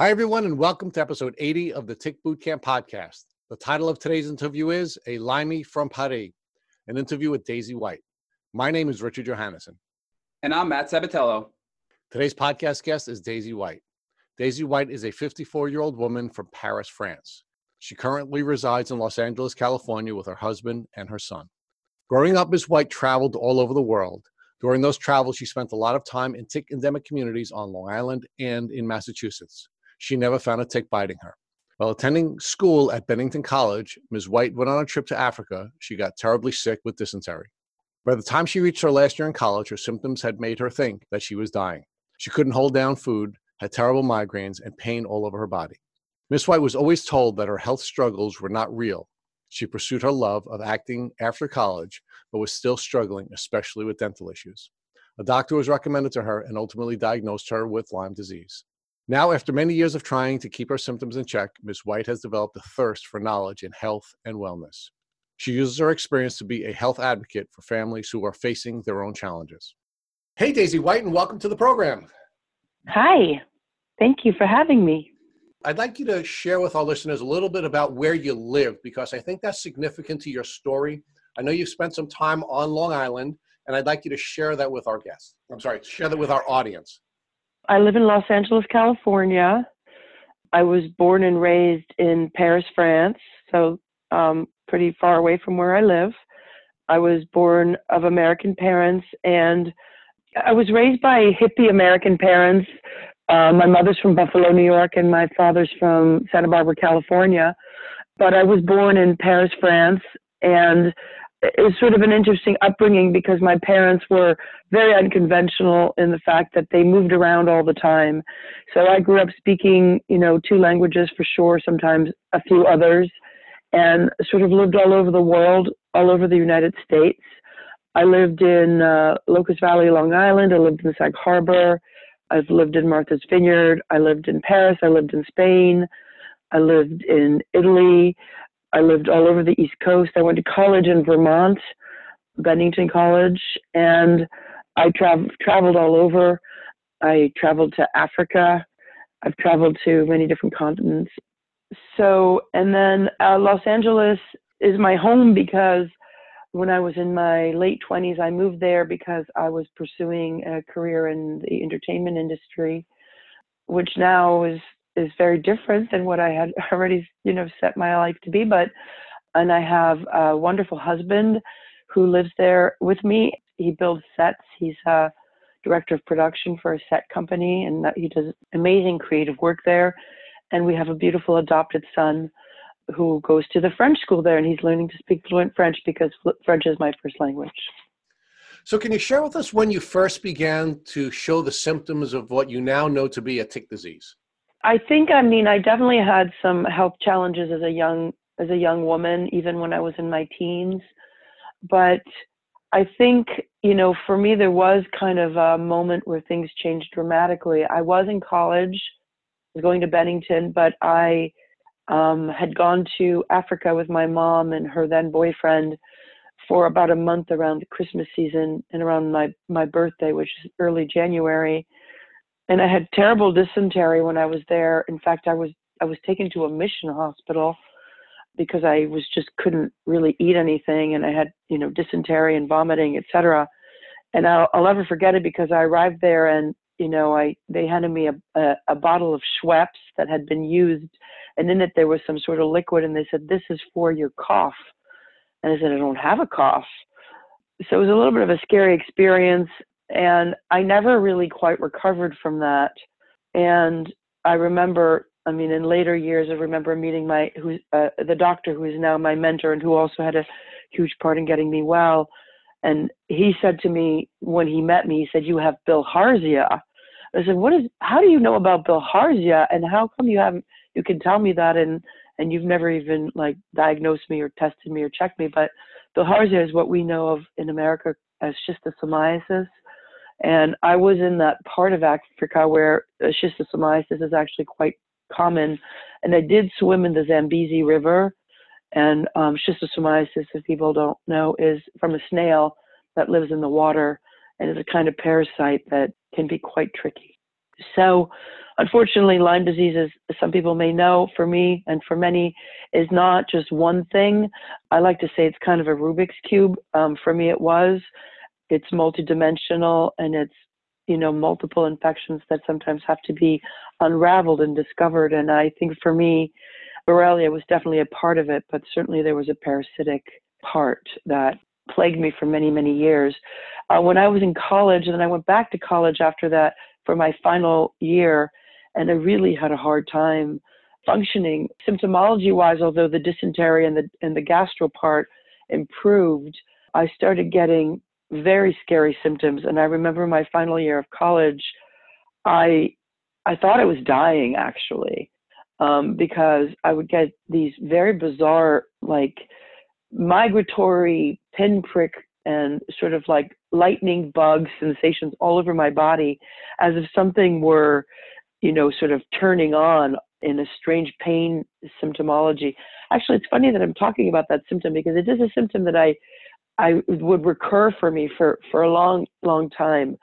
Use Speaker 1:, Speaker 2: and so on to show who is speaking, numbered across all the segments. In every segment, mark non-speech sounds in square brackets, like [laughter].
Speaker 1: Hi, everyone, and welcome to episode 80 of the Tick Bootcamp podcast. The title of today's interview is A Limey from Paris, an interview with Daisy White. My name is Richard Johannessen.
Speaker 2: And I'm Matt Sabatello.
Speaker 1: Today's podcast guest is Daisy White. Daisy White is a 54 year old woman from Paris, France. She currently resides in Los Angeles, California with her husband and her son. Growing up, Ms. White traveled all over the world. During those travels, she spent a lot of time in tick endemic communities on Long Island and in Massachusetts she never found a tick biting her. While attending school at Bennington College, Ms. White went on a trip to Africa. She got terribly sick with dysentery. By the time she reached her last year in college, her symptoms had made her think that she was dying. She couldn't hold down food, had terrible migraines, and pain all over her body. Miss White was always told that her health struggles were not real. She pursued her love of acting after college, but was still struggling, especially with dental issues. A doctor was recommended to her and ultimately diagnosed her with Lyme disease. Now, after many years of trying to keep her symptoms in check, Ms. White has developed a thirst for knowledge in health and wellness. She uses her experience to be a health advocate for families who are facing their own challenges. Hey, Daisy White, and welcome to the program.
Speaker 3: Hi, thank you for having me.
Speaker 1: I'd like you to share with our listeners a little bit about where you live because I think that's significant to your story. I know you've spent some time on Long Island, and I'd like you to share that with our guests. I'm sorry, share that with our audience.
Speaker 3: I live in Los Angeles, California. I was born and raised in Paris, France, so um, pretty far away from where I live. I was born of American parents, and I was raised by hippie American parents. Uh, my mother's from Buffalo, New York, and my father's from Santa Barbara, California. But I was born in Paris, France, and was sort of an interesting upbringing because my parents were very unconventional in the fact that they moved around all the time. So I grew up speaking, you know, two languages for sure, sometimes a few others, and sort of lived all over the world, all over the United States. I lived in uh, Locust Valley, Long Island. I lived in Sag Harbor. I've lived in Martha's Vineyard. I lived in Paris. I lived in Spain. I lived in Italy. I lived all over the East Coast. I went to college in Vermont, Bennington College, and I tra- traveled all over. I traveled to Africa. I've traveled to many different continents. So, and then uh, Los Angeles is my home because when I was in my late 20s, I moved there because I was pursuing a career in the entertainment industry, which now is is very different than what I had [laughs] already, you know, set my life to be. But, and I have a wonderful husband who lives there with me. He builds sets. He's a director of production for a set company, and he does amazing creative work there. And we have a beautiful adopted son who goes to the French school there, and he's learning to speak fluent French because French is my first language.
Speaker 1: So, can you share with us when you first began to show the symptoms of what you now know to be a tick disease?
Speaker 3: I think I mean I definitely had some health challenges as a young as a young woman, even when I was in my teens. But I think, you know, for me there was kind of a moment where things changed dramatically. I was in college, I was going to Bennington, but I um, had gone to Africa with my mom and her then boyfriend for about a month around the Christmas season and around my my birthday, which is early January and I had terrible dysentery when I was there. In fact, I was I was taken to a mission hospital because I was just couldn't really eat anything, and I had you know dysentery and vomiting, etc. And I'll, I'll never forget it because I arrived there and you know I they handed me a, a a bottle of Schweppes that had been used, and in it there was some sort of liquid, and they said this is for your cough, and I said I don't have a cough. So it was a little bit of a scary experience and I never really quite recovered from that. And I remember, I mean, in later years, I remember meeting my who uh, the doctor who is now my mentor and who also had a huge part in getting me well. And he said to me when he met me, he said, "You have bilharzia." I said, "What is? How do you know about bilharzia? And how come you haven't? You can tell me that, and and you've never even like diagnosed me or tested me or checked me. But bilharzia is what we know of in America as schistosomiasis." And I was in that part of Africa where schistosomiasis is actually quite common. And I did swim in the Zambezi River. And um, schistosomiasis, if people don't know, is from a snail that lives in the water and is a kind of parasite that can be quite tricky. So, unfortunately, Lyme disease, as some people may know, for me and for many, is not just one thing. I like to say it's kind of a Rubik's cube. Um, for me, it was. It's multidimensional and it's you know multiple infections that sometimes have to be unraveled and discovered. And I think for me, Borrelia was definitely a part of it, but certainly there was a parasitic part that plagued me for many, many years. Uh, when I was in college, and then I went back to college after that for my final year, and I really had a hard time functioning symptomology wise, although the dysentery and the and the gastro part improved, I started getting very scary symptoms. And I remember my final year of college, I I thought I was dying actually, um, because I would get these very bizarre like migratory pinprick and sort of like lightning bug sensations all over my body as if something were you know sort of turning on in a strange pain symptomology actually it's funny that i'm talking about that symptom because it is a symptom that i i would recur for me for for a long long time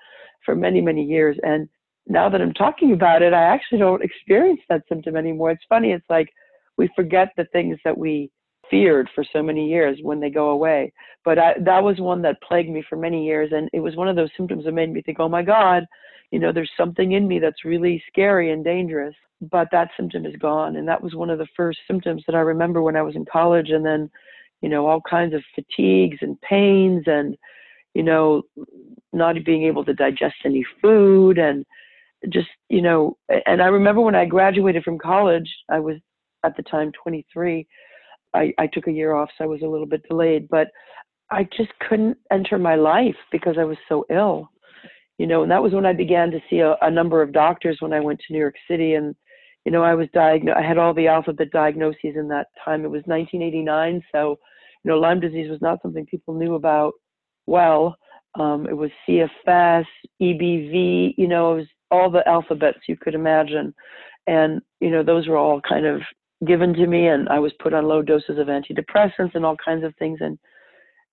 Speaker 3: for many many years and now that i'm talking about it i actually don't experience that symptom anymore it's funny it's like we forget the things that we feared for so many years when they go away. But I, that was one that plagued me for many years, and it was one of those symptoms that made me think, "Oh my God, you know, there's something in me that's really scary and dangerous." But that symptom is gone, and that was one of the first symptoms that I remember when I was in college, and then, you know, all kinds of fatigues and pains, and you know, not being able to digest any food, and just you know, and I remember when I graduated from college, I was at the time 23 I, I took a year off, so I was a little bit delayed, but I just couldn't enter my life because I was so ill. You know, and that was when I began to see a, a number of doctors when I went to New York City. And, you know, I was diagnosed, I had all the alphabet diagnoses in that time. It was 1989. So, you know, Lyme disease was not something people knew about well. Um, it was CFS, EBV, you know, it was all the alphabets you could imagine. And, you know, those were all kind of given to me and I was put on low doses of antidepressants and all kinds of things and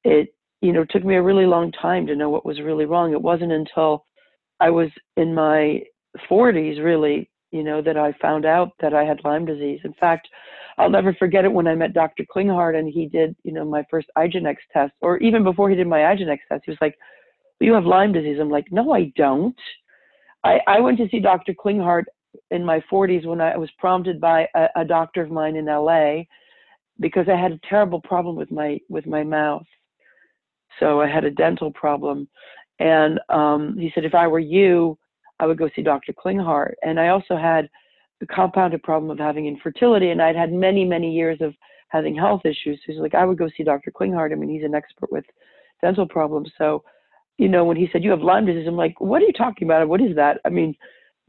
Speaker 3: it you know took me a really long time to know what was really wrong it wasn't until I was in my 40s really you know that I found out that I had Lyme disease in fact I'll never forget it when I met Dr. Klinghardt and he did you know my first IGeneX test or even before he did my IGeneX test he was like you have Lyme disease I'm like no I don't I, I went to see Dr. Klinghardt in my 40s when I was prompted by a, a doctor of mine in LA because I had a terrible problem with my with my mouth. So I had a dental problem, and um, he said if I were you, I would go see Dr. Klinghardt. And I also had the compounded problem of having infertility, and I'd had many many years of having health issues. So he's like, I would go see Dr. Klinghardt. I mean, he's an expert with dental problems. So, you know, when he said you have Lyme disease, I'm like, what are you talking about? What is that? I mean,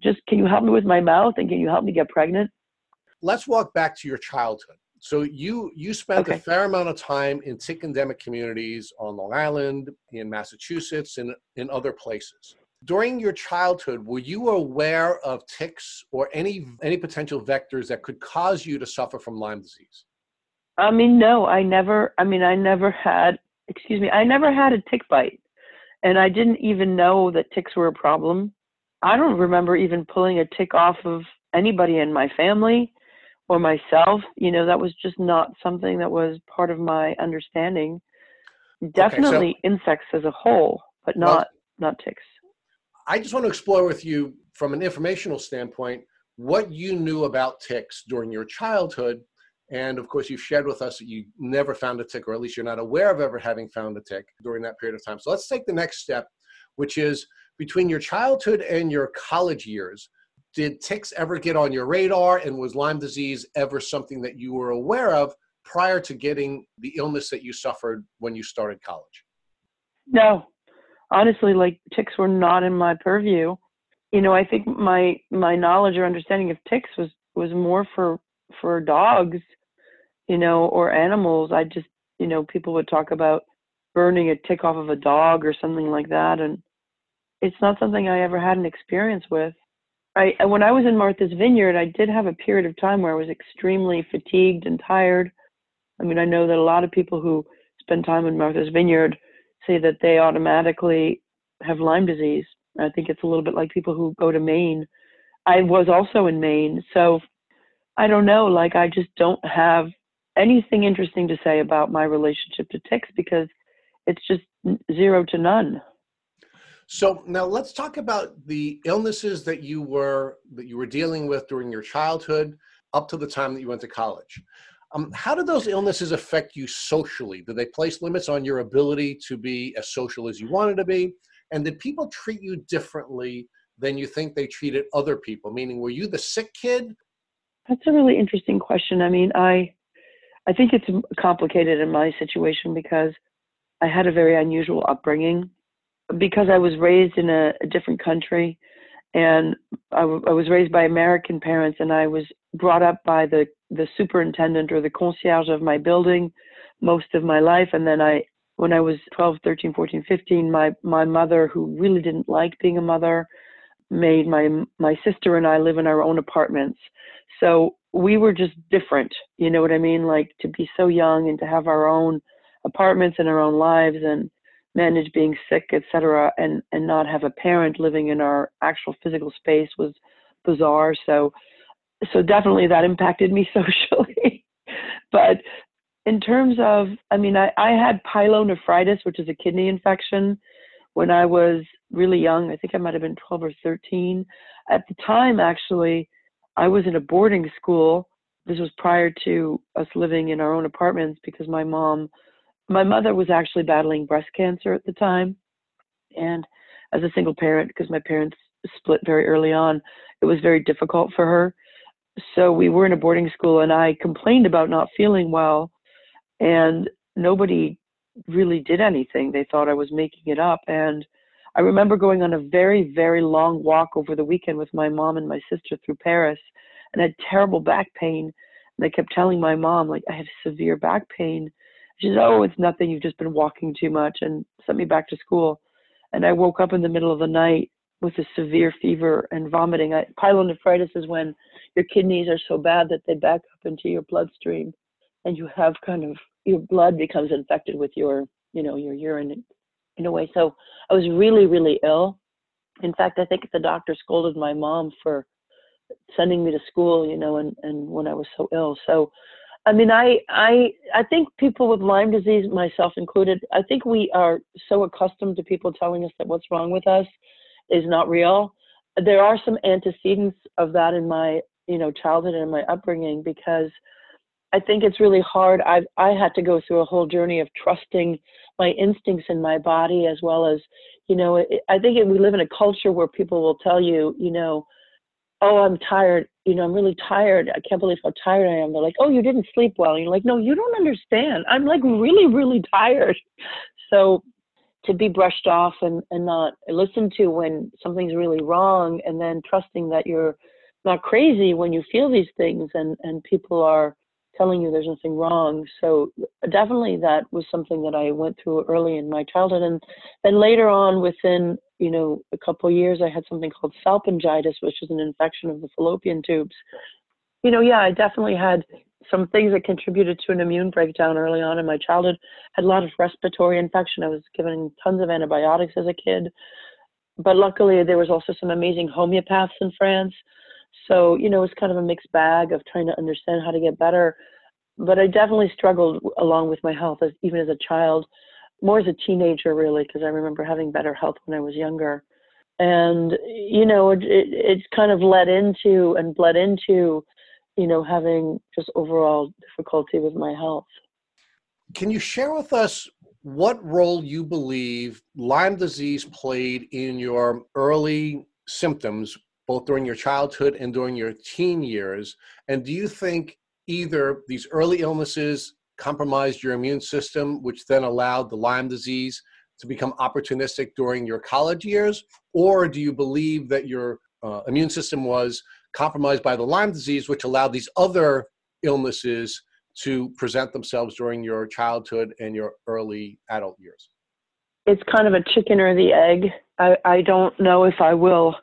Speaker 3: just can you help me with my mouth and can you help me get pregnant?
Speaker 1: Let's walk back to your childhood. So you you spent
Speaker 3: Okay.
Speaker 1: a fair amount of time in tick endemic communities on Long Island, in Massachusetts, and in other places. During your childhood, were you aware of ticks or any any potential vectors that could cause you to suffer from Lyme disease?
Speaker 3: I mean, no, I never, I mean, I never had, excuse me, I never had a tick bite. And I didn't even know that ticks were a problem. I don't remember even pulling a tick off of anybody in my family or myself. You know, that was just not something that was part of my understanding. Definitely insects as a whole, but
Speaker 1: Well-
Speaker 3: not not ticks.
Speaker 1: I just want to explore with you from an informational standpoint what you knew about ticks during your childhood. And of course, you've shared with us that you never found a tick, or at least you're not aware of ever having found a tick during that period of time. So let's take the next step, which is between your childhood and your college years. Did ticks ever get on your radar, and was Lyme disease ever something that you were aware of prior to getting the illness that you suffered when you started college?
Speaker 3: No, honestly, like ticks were not in my purview. You know, I think my my knowledge or understanding of ticks was was more for for dogs, you know, or animals. I just, you know, people would talk about burning a tick off of a dog or something like that, and it's not something I ever had an experience with. I when I was in Martha's Vineyard, I did have a period of time where I was extremely fatigued and tired. I mean, I know that a lot of people who spend time in Martha's Vineyard say that they automatically have Lyme disease. I think it's a little bit like people who go to Maine I was also in Maine. So I don't know, like I just don't have anything interesting to say about my relationship to ticks because it's just zero to none.
Speaker 1: So now let's talk about the illnesses that you were that you were dealing with during your childhood up to the time that you went to college. Um, how did those illnesses affect you socially? Did they place limits on your ability to be as social as you wanted to be? And did people treat you differently than you think they treated other people? Meaning, were you the sick kid?
Speaker 3: That's a really interesting question. I mean, I I think it's complicated in my situation because I had a very unusual upbringing. Because I was raised in a, a different country, and I, w- I was raised by American parents, and I was brought up by the the superintendent or the concierge of my building most of my life, and then I when I was 12, 13, 14, 15, my my mother, who really didn't like being a mother, made my my sister and I live in our own apartments. So we were just different. You know what I mean? Like to be so young and to have our own apartments and our own lives and manage being sick, etc., and and not have a parent living in our actual physical space was bizarre. So so definitely that impacted me [laughs] socially. but in terms of, I mean, I, I had pyelonephritis, which is a kidney infection, when I was really young. I think I might have been 12 or 13. At the time, actually, I was in a boarding school. This was prior to us living in our own apartments because my mom, my mother was actually battling breast cancer at the time. And as a single parent, because my parents split very early on, it was very difficult for her. So we were in a boarding school and I complained about not feeling well and nobody really did anything. They thought I was making it up. And I remember going on a very, very long walk over the weekend with my mom and my sister through Paris and I had terrible back pain. And I kept telling my mom, like, I have severe back pain. She said, Oh, it's nothing. You've just been walking too much and sent me back to school. And I woke up in the middle of the night with a severe fever and vomiting. I, pyelonephritis is when your kidneys are so bad that they back up into your bloodstream and you have kind of your blood becomes infected with your, you know, your urine in a way. So I was really, really ill. In fact, I think the doctor scolded my mom for sending me to school, you know, and, and when I was so ill. So, I mean, I, I, I think people with Lyme disease, myself included, I think we are so accustomed to people telling us that what's wrong with us is not real. There are some antecedents of that in my, you know, childhood and my upbringing because I think it's really hard. I I had to go through a whole journey of trusting my instincts in my body as well as, you know, it, I think it, we live in a culture where people will tell you, you know, oh, I'm tired. You know, I'm really tired. I can't believe how tired I am. They're like, oh, you didn't sleep well. And you're like, no, you don't understand. I'm like really, really tired. [laughs] So to be brushed off and, and not listened to when something's really wrong and then trusting that you're not crazy when you feel these things and, and people are telling you there's nothing wrong. So definitely that was something that I went through early in my childhood. And then later on within, you know, a couple of years, I had something called salpingitis, which is an infection of the fallopian tubes. You know, yeah, I definitely had some things that contributed to an immune breakdown early on in my childhood. Had a lot of respiratory infection. I was given tons of antibiotics as a kid. But luckily, there was also some amazing homeopaths in France so, you know, it's kind of a mixed bag of trying to understand how to get better. But I definitely struggled along with my health, as, even as a child, more as a teenager, really, because I remember having better health when I was younger. And, you know, it, it, it's kind of led into and bled into, you know, having just overall difficulty with my health.
Speaker 1: Can you share with us what role you believe Lyme disease played in your early symptoms both during your childhood and during your teen years? And do you think either these early illnesses compromised your immune system, which then allowed the Lyme disease to become opportunistic during your college years? Or do you believe that your uh, immune system was compromised by the Lyme disease, which allowed these other illnesses to present themselves during your childhood and your early adult years?
Speaker 3: It's kind of a chicken or the egg. I, I don't know if I will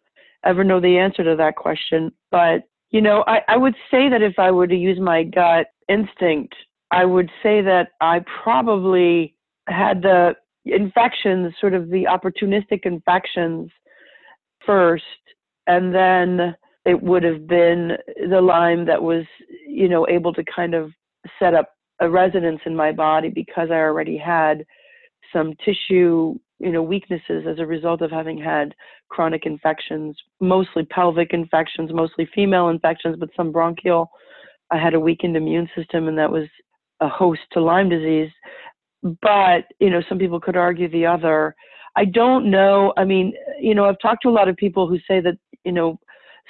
Speaker 3: ever know the answer to that question. But, you know, I, I would say that if I were to use my gut instinct, I would say that I probably had the infections, sort of the opportunistic infections first. And then it would have been the Lyme that was, you know, able to kind of set up a resonance in my body because I already had some tissue, you know, weaknesses as a result of having had chronic infections, mostly pelvic infections, mostly female infections, but some bronchial. I had a weakened immune system, and that was a host to Lyme disease. But, you know, some people could argue the other. I don't know. I mean, you know, I've talked to a lot of people who say that, you know,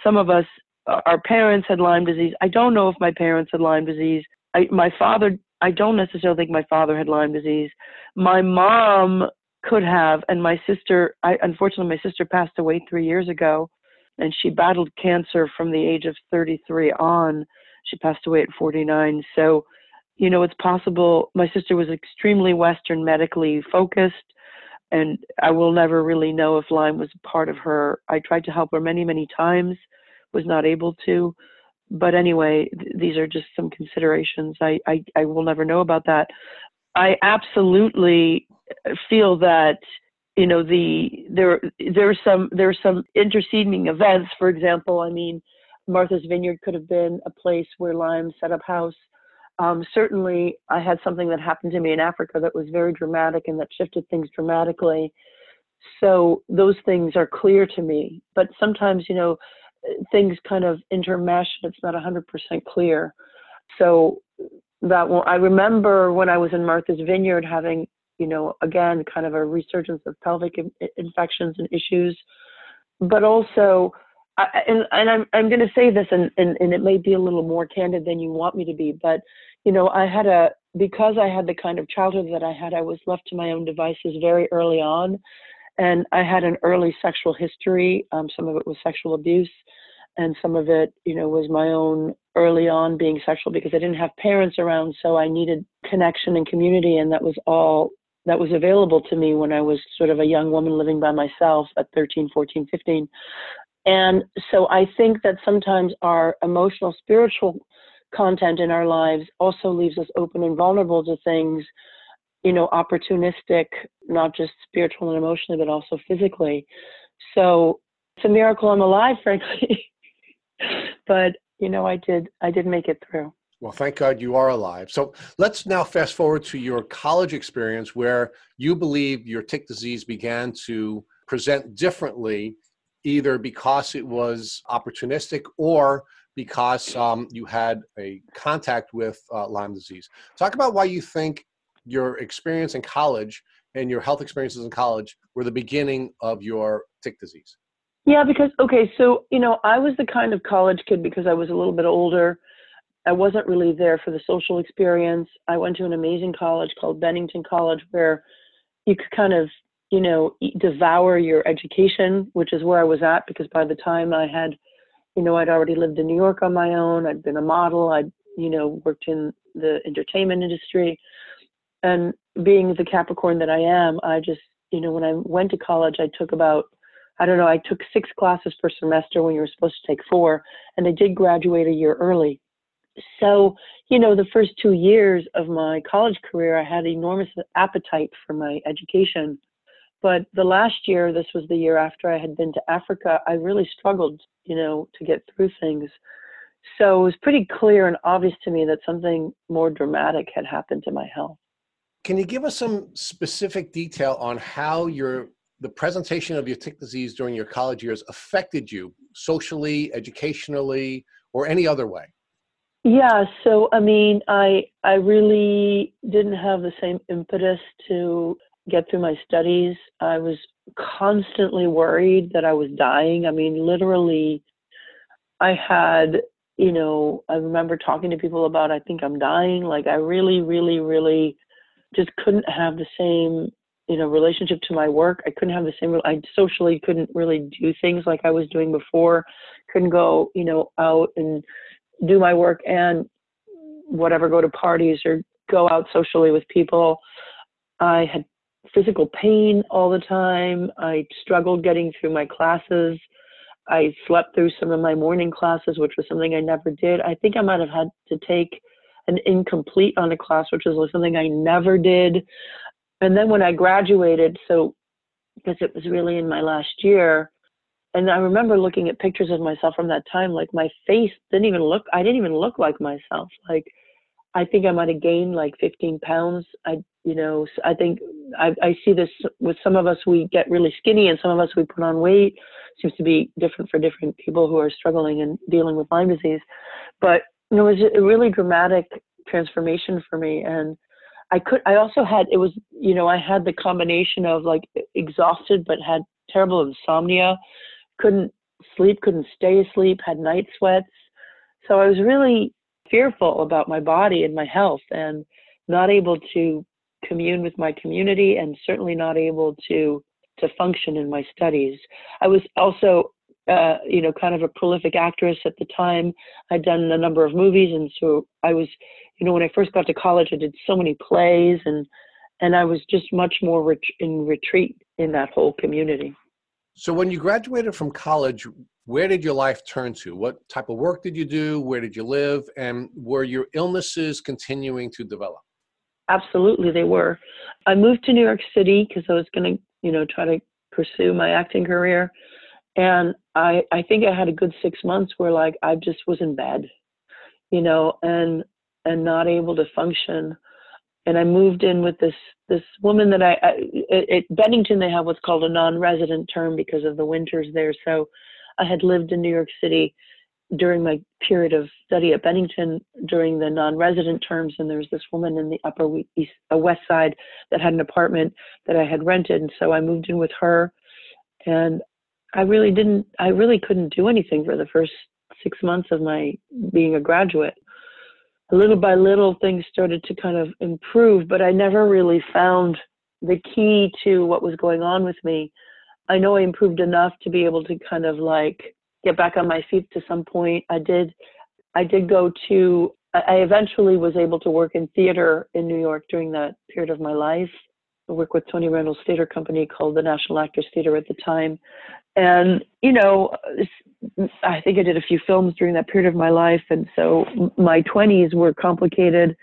Speaker 3: some of us, uh, our parents had Lyme disease. I don't know if my parents had Lyme disease. I, my father, I don't necessarily think my father had Lyme disease. My mom could have, and my sister, I, unfortunately, my sister passed away three years ago, and she battled cancer from the age of 33 on. She passed away at 49. So, you know, it's possible. My sister was extremely Western medically focused, and I will never really know if Lyme was part of her. I tried to help her many, many times, was not able to. But anyway, th- these are just some considerations. I, I, I will never know about that. I absolutely feel that you know the there there's some there's some interceding events. For example, I mean, Martha's Vineyard could have been a place where Lyme set up house. Um, certainly, I had something that happened to me in Africa that was very dramatic and that shifted things dramatically. So those things are clear to me. But sometimes, you know, things kind of intermesh and it's not 100% clear. So that will, I remember when I was in Martha's Vineyard having, you know, again, kind of a resurgence of pelvic in, infections and issues, but also, I, and, and I'm, I'm going to say this, and, and, and it may be a little more candid than you want me to be, but, you know, I had a, because I had the kind of childhood that I had, I was left to my own devices very early on. And I had an early sexual history. Um, some of it was sexual abuse, and some of it, you know, was my own early on being sexual because I didn't have parents around, so I needed connection and community, and that was all that was available to me when I was sort of a young woman living by myself at 13, 14, 15. And so I think that sometimes our emotional, spiritual content in our lives also leaves us open and vulnerable to things, you know, opportunistic, not just spiritual and emotionally, but also physically. So it's a miracle I'm alive, [laughs] frankly. But you know, I did I did make it through.
Speaker 1: Well, thank God you are alive. So let's now fast forward to your college experience where you believe your tick disease began to present differently, either because it was opportunistic or because um, you had a contact with uh, Lyme disease. Talk about why you think your experience in college and your health experiences in college were the beginning of your tick disease.
Speaker 3: Yeah, because okay, so you know, I was the kind of college kid because I was a little bit older. I wasn't really there for the social experience. I went to an amazing college called Bennington College where you could kind of, you know, devour your education, which is where I was at because by the time I had, you know, I'd already lived in New York on my own. I'd been a model. I'd, you know, worked in the entertainment industry. And being the Capricorn that I am, I just, you know, when I went to college, I took about I don't know, I took six classes per semester when you were supposed to take four, and I did graduate a year early. So, you know, the first two years of my college career, I had enormous appetite for my education. But the last year, this was the year after I had been to Africa, I really struggled, you know, to get through things. So it was pretty clear and obvious to me that something more dramatic had happened to my health.
Speaker 1: Can you give us some specific detail on how your the presentation of your tick disease during your college years affected you socially, educationally, or any other way?
Speaker 3: Yeah, so I mean, I I really didn't have the same impetus to get through my studies. I was constantly worried that I was dying. I mean, literally I had, you know, I remember talking to people about I think I'm dying. Like I really really really just couldn't have the same you know relationship to my work i couldn't have the same i socially couldn't really do things like i was doing before couldn't go you know out and do my work and whatever go to parties or go out socially with people. I had physical pain all the time. I struggled getting through my classes. I slept through some of my morning classes which was something i never did. I think i might have had to take an incomplete on a class which was something i never did and then when I graduated, so because it was really in my last year, and I remember looking at pictures of myself from that time, like my face didn't even look, I didn't even look like myself. Like, I think I might have gained like 15 pounds. I, you know, I think I, I see this with some of us, we get really skinny and some of us we put on weight. Seems to be different for different people who are struggling and dealing with Lyme disease. But it was a really dramatic transformation for me. And I could, I also had, it was, you know, I had the combination of like exhausted, but had terrible insomnia, couldn't sleep, couldn't stay asleep, had night sweats. So I was really fearful about my body and my health and not able to commune with my community and certainly not able to to function in my studies. I was also uh, you know, kind of a prolific actress at the time. I'd done a number of movies, and so I was, you know, when I first got to college, I did so many plays, and and I was just much more ret- in retreat in that whole community.
Speaker 1: So, when you graduated from college, where did your life turn to? What type of work did you do? Where did you live? And were your illnesses continuing to develop?
Speaker 3: Absolutely, they were. I moved to New York City because I was going to, you know, try to pursue my acting career. And I, I think I had a good six months where like I just was in bed, you know, and and not able to function. And I moved in with this this woman that I, I at Bennington they have what's called a non-resident term because of the winters there. So I had lived in New York City during my period of study at Bennington during the non-resident terms, and there was this woman in the Upper East, uh, West Side that had an apartment that I had rented, and so I moved in with her, and I really didn't, I really couldn't do anything for the first six months of my being a graduate. Little by little, things started to kind of improve, but I never really found the key to what was going on with me. I know I improved enough to be able to kind of like get back on my feet to some point. I did, I did go to, I eventually was able to work in theater in New York during that period of my life. I worked with Tony Randall's theater company called the National Actors Theater at the time. And, you know, I think I did a few films during that period of my life. And so my 20s were complicated.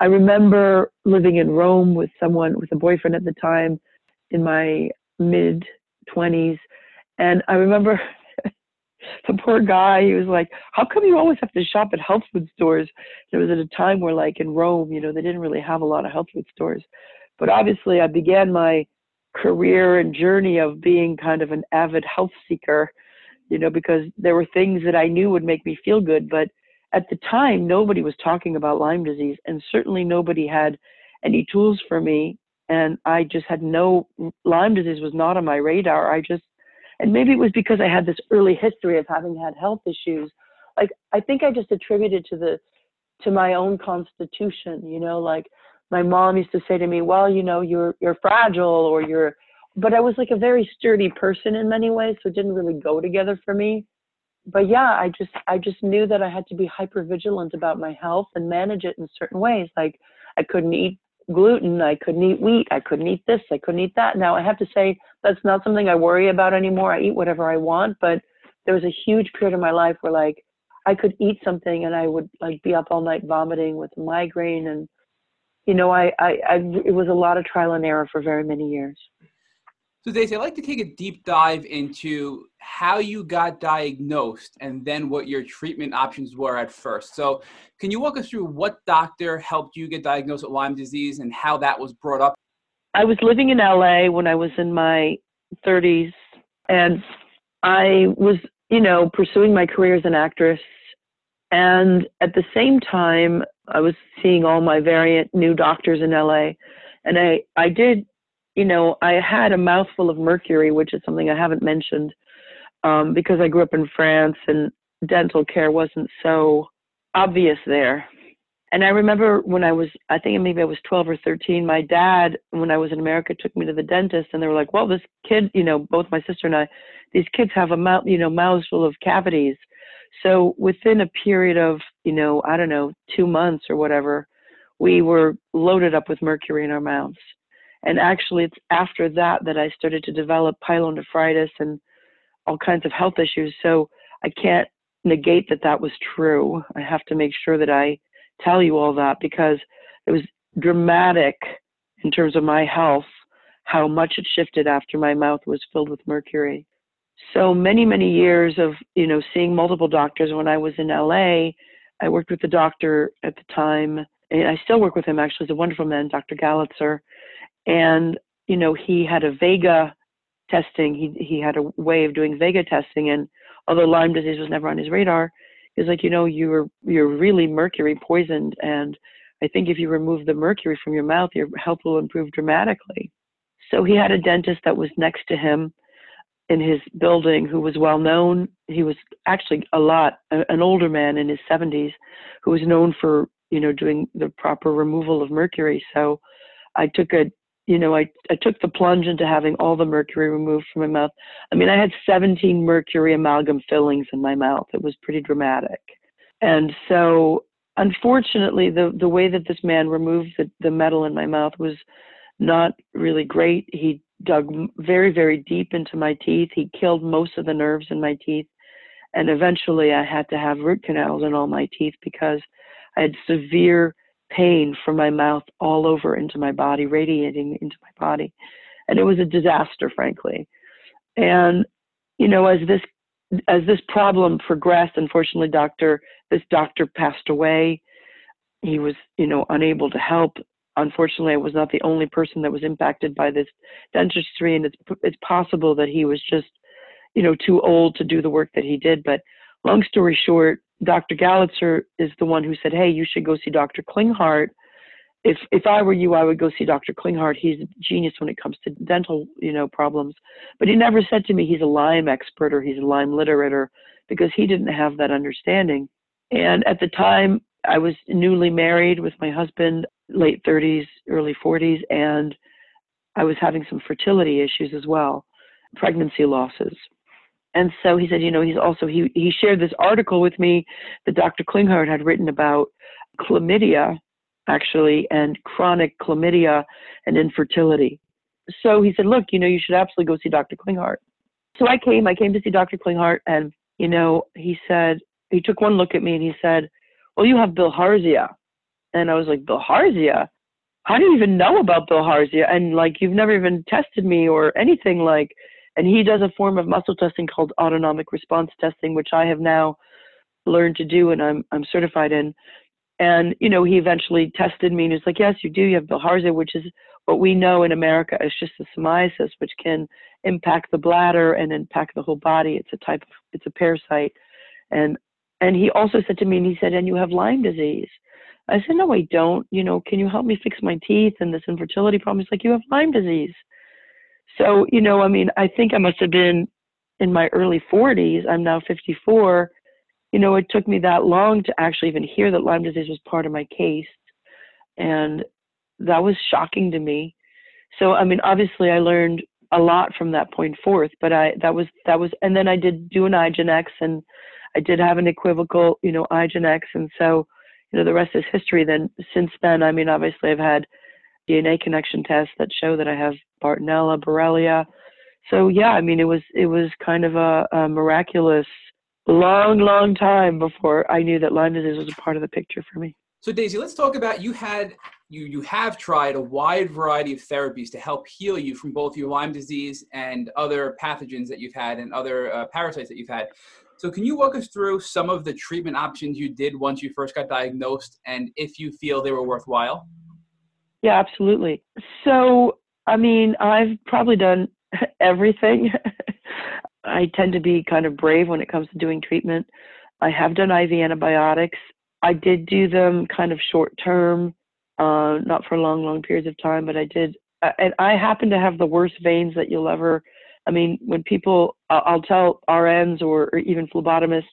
Speaker 3: I remember living in Rome with someone, with a boyfriend at the time in my mid 20s. And I remember [laughs] the poor guy, he was like, How come you always have to shop at health food stores? And it was at a time where, like in Rome, you know, they didn't really have a lot of health food stores. But obviously, I began my career and journey of being kind of an avid health seeker, you know, because there were things that I knew would make me feel good. But at the time, nobody was talking about Lyme disease, and certainly nobody had any tools for me. And I just had no, Lyme disease was not on my radar. I just, and maybe it was because I had this early history of having had health issues. Like, I think I just attributed to the, to my own constitution, you know, like my mom used to say to me, "Well, you know, you're you're fragile or you're," but I was like a very sturdy person in many ways, so it didn't really go together for me. But yeah, I just I just knew that I had to be hyper vigilant about my health and manage it in certain ways. Like I couldn't eat gluten, I couldn't eat wheat, I couldn't eat this, I couldn't eat that. Now I have to say that's not something I worry about anymore. I eat whatever I want, but there was a huge period of my life where like I could eat something and I would like be up all night vomiting with migraine and you know, I, I, I, it was a lot of trial and error for very many years.
Speaker 2: So, Daisy, I'd like to take a deep dive into how you got diagnosed and then what your treatment options were at first. So, can you walk us through what doctor helped you get diagnosed with Lyme disease and how that was brought up?
Speaker 3: I was living in LA when I was in my 30s, and I was, you know, pursuing my career as an actress. And at the same time, I was seeing all my variant new doctors in LA, and I I did, you know, I had a mouthful of mercury, which is something I haven't mentioned, um, because I grew up in France and dental care wasn't so obvious there. And I remember when I was, I think maybe I was 12 or 13, my dad, when I was in America, took me to the dentist and they were like, well, this kid, you know, both my sister and I, these kids have a mouth, you know, mouths full of cavities. So within a period of, you know, I don't know, two months or whatever, we were loaded up with mercury in our mouths. And actually, it's after that that I started to develop pyelonephritis and all kinds of health issues. So I can't negate that that was true. I have to make sure that I tell you all that because it was dramatic in terms of my health, how much it shifted after my mouth was filled with mercury. So many, many years of, you know, seeing multiple doctors. When I was in LA, I worked with the doctor at the time, and I still work with him actually. He's a wonderful man, Dr. Galitzer. And, you know, he had a Vega testing. He, he had a way of doing Vega testing. And although Lyme disease was never on his radar, he was like, you know, you're, you're really mercury poisoned. And I think if you remove the mercury from your mouth, your health will improve dramatically. So he had a dentist that was next to him in his building who was well known. He was actually a lot, an older man in his 70s who was known for, you know, doing the proper removal of mercury. So I took a, you know, I, I took the plunge into having all the mercury removed from my mouth. I mean, I had 17 mercury amalgam fillings in my mouth. It was pretty dramatic. And so unfortunately, the, the way that this man removed the, the metal in my mouth was not really great. He dug very, very deep into my teeth. He killed most of the nerves in my teeth. And eventually I had to have root canals in all my teeth because I had severe pain from my mouth all over into my body, radiating into my body. And it was a disaster, frankly. And, you know, as this as this problem progressed, unfortunately, doctor, this doctor passed away. He was, you know, unable to help unfortunately, I was not the only person that was impacted by this dentistry, and it's it's possible that he was just, you know, too old to do the work that he did. But long story short, Dr. Galitzer is the one who said, "Hey, you should go see Dr. Klinghardt." If if I were you, I would go see Dr. Klinghardt. He's a genius when it comes to dental, you know, problems. But he never said to me he's a Lyme expert or he's a Lyme literate, or because he didn't have that understanding. And at the time, I was newly married with my husband, late 30s, early 40s, and I was having some fertility issues as well, pregnancy losses. And so he said, you know, he's also he he shared this article with me that Dr. Klinghardt had written about chlamydia, actually, and chronic chlamydia and infertility. So he said, look, you know, you should absolutely go see Dr. Klinghardt. So I came, I came to see Dr. Klinghardt, and you know, he said he took one look at me and he said, well, you have bilharzia. And I was like, bilharzia? How do you even know about bilharzia? And like, you've never even tested me or anything like, and he does a form of muscle testing called autonomic response testing, which I have now learned to do and I'm, I'm certified in. And, you know, he eventually tested me and he's like, yes, you do. You have bilharzia, which is what we know in America as schistosomiasis, which can impact the bladder and impact the whole body. It's a type of, it's a parasite. And and he also said to me, and he said, and you have Lyme disease. I said, no, I don't. You know, can you help me fix my teeth and this infertility problem? He's like, you have Lyme disease. So, you know, I mean, I think I must have been in my early 40s. I'm now 54. You know, it took me that long to actually even hear that Lyme disease was part of my case. And that was shocking to me. So, I mean, obviously, I learned a lot from that point forth, but I, that was, that was, and then I did do an IGeneX and I did have an equivocal, you know, IGeneX, and so, you know, the rest is history. Then since then, I mean, obviously, I've had DNA connection tests that show that I have Bartonella, Borrelia. So yeah, I mean, it was it was kind of a, a miraculous, long, long time before I knew that Lyme disease was a part of the picture for me.
Speaker 2: So Daisy, let's talk about you had you you have tried a wide variety of therapies to help heal you from both your Lyme disease and other pathogens that you've had and other uh, parasites that you've had. So, can you walk us through some of the treatment options you did once you first got diagnosed and if you feel they were worthwhile?
Speaker 3: Yeah, absolutely. So, I mean, I've probably done [laughs] everything. [laughs] I tend to be kind of brave when it comes to doing treatment. I have done IV antibiotics. I did do them kind of short term, uh, not for long, long periods of time, but I did. Uh, and I happen to have the worst veins that you'll ever I mean, when people, I'll tell RNs or, or even phlebotomists,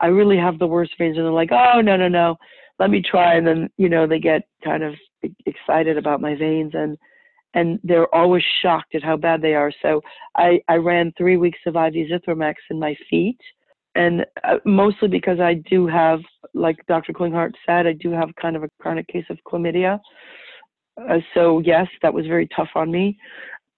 Speaker 3: I really have the worst veins, and they're like, oh, no, no, no, let me try. And then, you know, they get kind of excited about my veins and, and they're always shocked at how bad they are. So I, I ran three weeks of IV Zithromax in my feet. And uh, mostly because I do have, like Dr. Klinghardt said, I do have kind of a chronic case of chlamydia. Uh, so yes, that was very tough on me.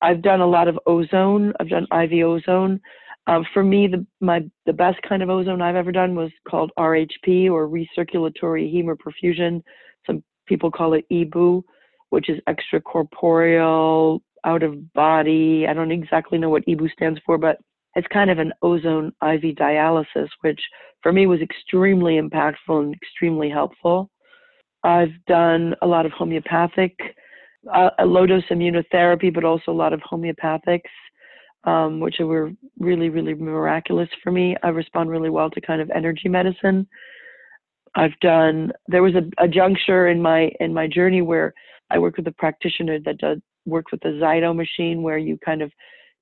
Speaker 3: I've done a lot of ozone. I've done IV ozone. Um, for me, the my the best kind of ozone I've ever done was called RHP or recirculatory hemoperfusion. Some people call it EBOO, which is extracorporeal, out of body. I don't exactly know what EBOO stands for, but it's kind of an ozone IV dialysis, which for me was extremely impactful and extremely helpful. I've done a lot of homeopathic, uh, low dose immunotherapy, but also a lot of homeopathics, um, which were really, really miraculous for me. I respond really well to kind of energy medicine. I've done. There was a, a juncture in my in my journey where I worked with a practitioner that does worked with the Zyto machine, where you kind of,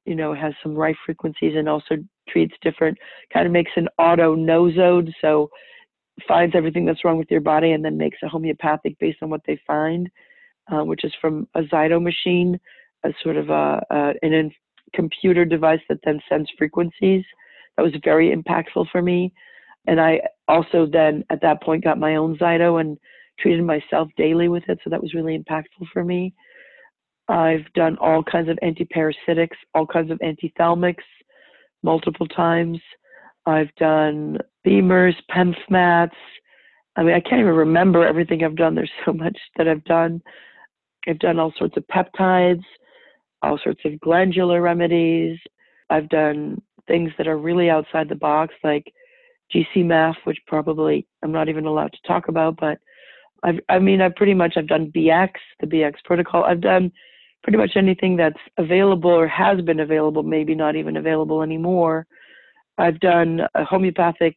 Speaker 3: you know, has some right frequencies and also treats different. Kind of makes an auto nosode, so finds everything that's wrong with your body and then makes a homeopathic based on what they find, uh, which is from a Zyto machine, a sort of a, a an in computer device that then sends frequencies. That was very impactful for me. And I also then at that point got my own Zyto and treated myself daily with it. So that was really impactful for me. I've done all kinds of antiparasitics, all kinds of antithalamics multiple times. I've done BEMERS, PEMFMATs. I mean, I can't even remember everything I've done. There's so much that I've done. I've done all sorts of peptides, all sorts of glandular remedies. I've done things that are really outside the box, like GCMAF, which probably I'm not even allowed to talk about. But I've, I mean, I pretty much I've done BX, the BX protocol. I've done pretty much anything that's available or has been available, maybe not even available anymore. I've done a homeopathic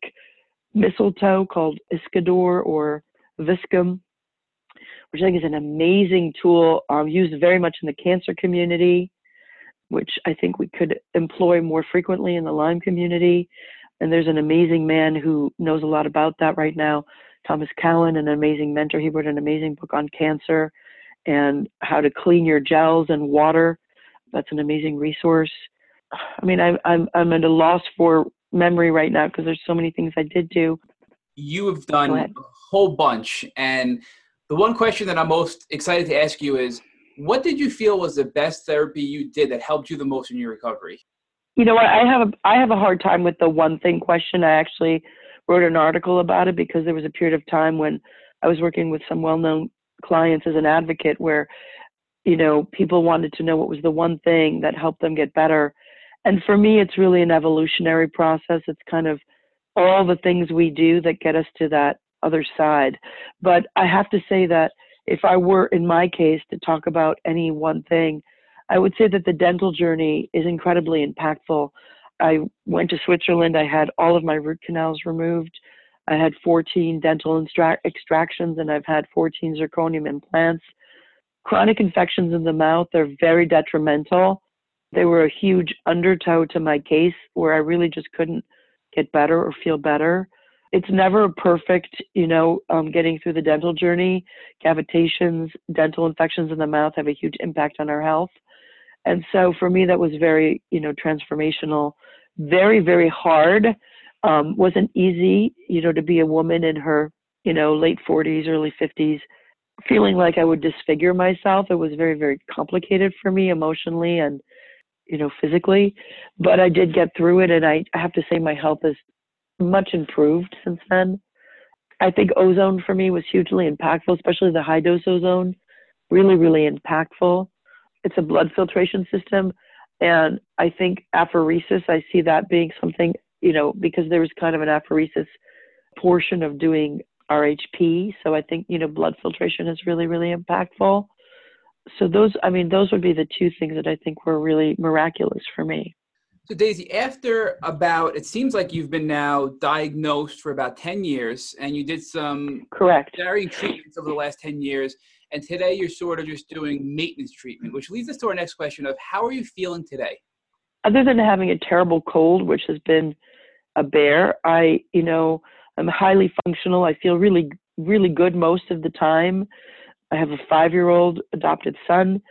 Speaker 3: mistletoe called Iscador or Viscum, which I think is an amazing tool um, used very much in the cancer community, which I think we could employ more frequently in the Lyme community. And there's an amazing man who knows a lot about that right now, Thomas Cowan, an amazing mentor. He wrote an amazing book on cancer and how to clean your gels and water. That's an amazing resource. I mean, I'm I'm I'm at a loss for memory right now because there's so many things I did do.
Speaker 2: You have done a whole bunch, and the one question that I'm most excited to ask you is, what did you feel was the best therapy you did that helped you the most in your recovery?
Speaker 3: You know what? I have a I have a hard time with the one thing question. I actually wrote an article about it because there was a period of time when I was working with some well-known clients as an advocate where you know people wanted to know what was the one thing that helped them get better and for me it's really an evolutionary process it's kind of all the things we do that get us to that other side. But i have to say that if i were in my case to talk about any one thing i would say that the dental journey is incredibly impactful. I went to switzerland. I had all of my root canals removed. I had 14 dental extractions and i've had 14 zirconium implants. Chronic infections in the mouth are very detrimental. They were a huge undertow to my case where I really just couldn't get better or feel better. It's never perfect, you know, um, getting through the dental journey. Cavitations, dental infections in the mouth have a huge impact on our health. And so for me, that was very, you know, transformational, very, very hard. Um, wasn't easy, you know, to be a woman in her, you know, late 40s, early 50s, feeling like I would disfigure myself. It was very, very complicated for me emotionally and you know, physically, but I did get through it, and I, I have to say my health is much improved since then. I think ozone for me was hugely impactful, especially the high dose ozone, really, really impactful. It's a blood filtration system, and I think apheresis, I see that being something, you know, because there was kind of an apheresis portion of doing RHP. So I think, you know, blood filtration is really, really impactful so those i mean those would be the two things that i think were really miraculous for me
Speaker 2: so daisy after about it seems like you've been now diagnosed for about 10 years and you did some
Speaker 3: correct
Speaker 2: varying treatments over the last 10 years and today you're sort of just doing maintenance treatment which leads us to our next question of how are you feeling today
Speaker 3: other than having a terrible cold which has been a bear i you know i'm highly functional i feel really really good most of the time I have a five year old adopted son.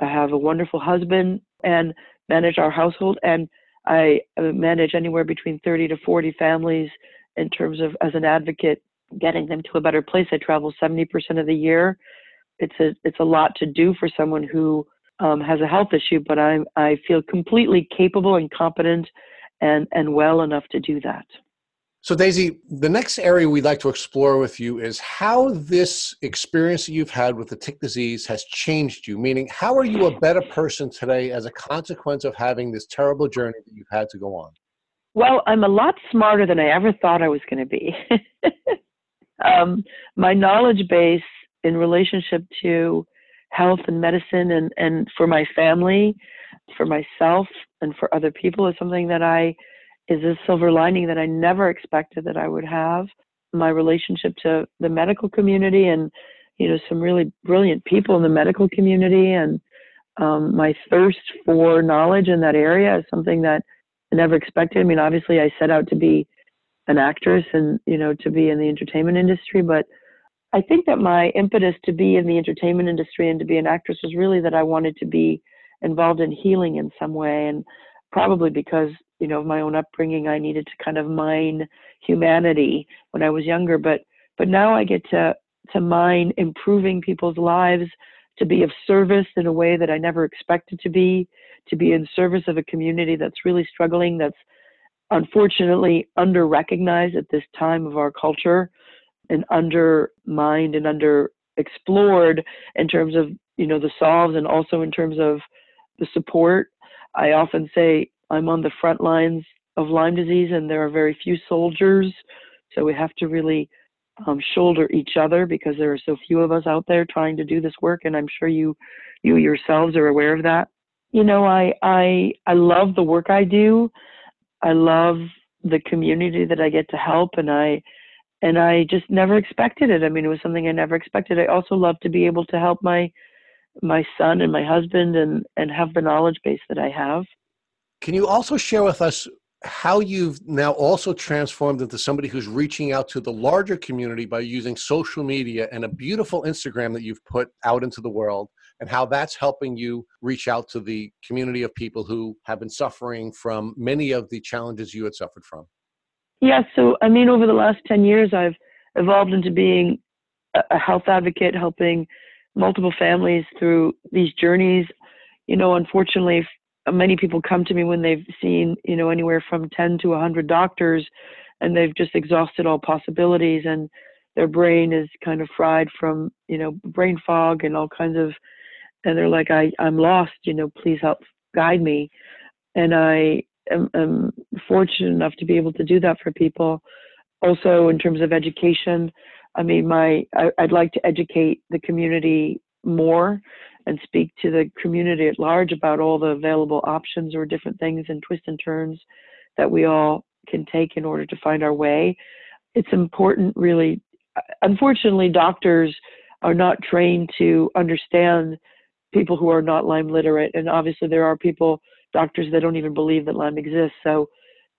Speaker 3: I have a wonderful husband and manage our household. And I manage anywhere between 30 to 40 families in terms of, as an advocate, getting them to a better place. I travel 70% of the year. It's a, it's a lot to do for someone who um, has a health issue, but I, I feel completely capable and competent and, and well enough to do that.
Speaker 1: So, Daisy, the next area we'd like to explore with you is how this experience that you've had with the tick disease has changed you. Meaning, how are you a better person today as a consequence of having this terrible journey that you've had to go on?
Speaker 3: Well, I'm a lot smarter than I ever thought I was going to be. [laughs] um, my knowledge base in relationship to health and medicine and, and for my family, for myself, and for other people is something that I is a silver lining that I never expected that I would have. My relationship to the medical community and, you know, some really brilliant people in the medical community and um, my thirst for knowledge in that area is something that I never expected. I mean, obviously, I set out to be an actress and, you know, to be in the entertainment industry, but I think that my impetus to be in the entertainment industry and to be an actress was really that I wanted to be involved in healing in some way. And probably because you know my own upbringing i needed to kind of mine humanity when i was younger. But but now i get to to mine improving people's lives to be of service in a way that i never expected to be to be in service of a community that's really struggling that's unfortunately under recognized at this time of our culture and undermined and under explored in terms of you know the solves and also in terms of the support I often say I'm on the front lines of Lyme disease, and there are very few soldiers, so we have to really um, shoulder each other because there are so few of us out there trying to do this work, and I'm sure you you yourselves are aware of that. You know, I I I love the work I do. I love the community that I get to help, and I and I just never expected it. I mean, it was something I never expected. I also love to be able to help my my son and my husband and and have the knowledge base that I have.
Speaker 1: Can you also share with us how you've now also transformed into somebody who's reaching out to the larger community by using social media and a beautiful Instagram that you've put out into the world and how that's helping you reach out to the community of people who have been suffering from many of the challenges you had suffered from?
Speaker 3: Yeah, so I mean over the last 10 years I've evolved into being a health advocate helping multiple families through these journeys. You know, unfortunately, many people come to me when they've seen, you know, anywhere from 10 to 100 doctors and they've just exhausted all possibilities and their brain is kind of fried from, you know, brain fog and all kinds of, and they're like, I, I'm lost, you know, please help guide me. And I am, am fortunate enough to be able to do that for people. Also, in terms of education, I mean, my I, would like to educate the community more and speak to the community at large about all the available options or different things and twists and turns that we all can take in order to find our way. It's important, really. Uh, unfortunately, doctors are not trained to understand people who are not Lyme literate, and obviously there are people, doctors that don't even believe that Lyme exists. So,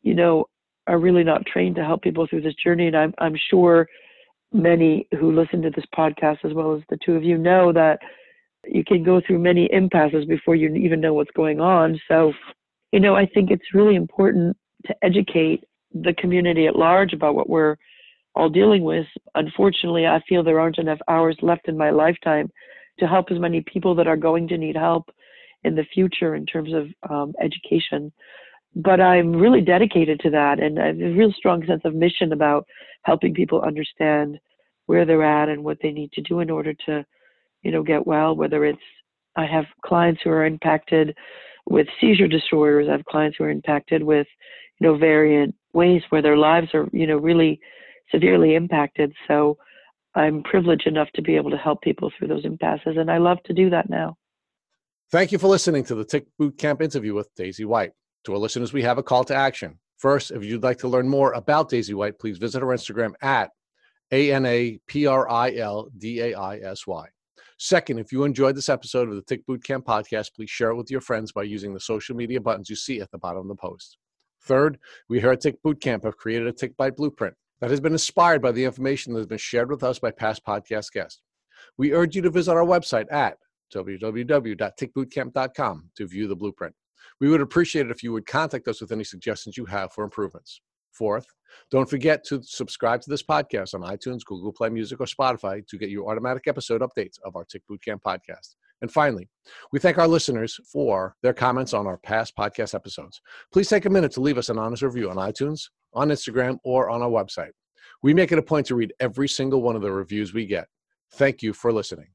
Speaker 3: you know, are really not trained to help people through this journey. And I'm I'm sure many who listen to this podcast, as well as the two of you, know that you can go through many impasses before you even know what's going on. So, you know, I think it's really important to educate the community at large about what we're all dealing with. Unfortunately, I feel there aren't enough hours left in my lifetime to help as many people that are going to need help in the future in terms of um, education but I'm really dedicated to that, and I have a real strong sense of mission about helping people understand where they're at and what they need to do in order to, you know, get well. Whether it's I have clients who are impacted with seizure disorders, I have clients who are impacted with, you know, variant ways where their lives are, you know, really severely impacted. So I'm privileged enough to be able to help people through those impasses, and I love to do that now.
Speaker 1: Thank you for listening to the Tick Boot Camp interview with Daisy White. To our listeners, we have a call to action. First, if you'd like to learn more about Daisy White, please visit our Instagram at A N A P R I L D A I S Y. Second, if you enjoyed this episode of the Tick Bootcamp podcast, please share it with your friends by using the social media buttons you see at the bottom of the post. Third, we here at Tick Bootcamp have created a Tick Bite blueprint that has been inspired by the information that has been shared with us by past podcast guests. We urge you to visit our website at www.tickbootcamp.com to view the blueprint. We would appreciate it if you would contact us with any suggestions you have for improvements. Fourth, don't forget to subscribe to this podcast on iTunes, Google Play Music, or Spotify to get your automatic episode updates of our Tick Bootcamp podcast. And finally, we thank our listeners for their comments on our past podcast episodes. Please take a minute to leave us an honest review on iTunes, on Instagram, or on our website. We make it a point to read every single one of the reviews we get. Thank you for listening.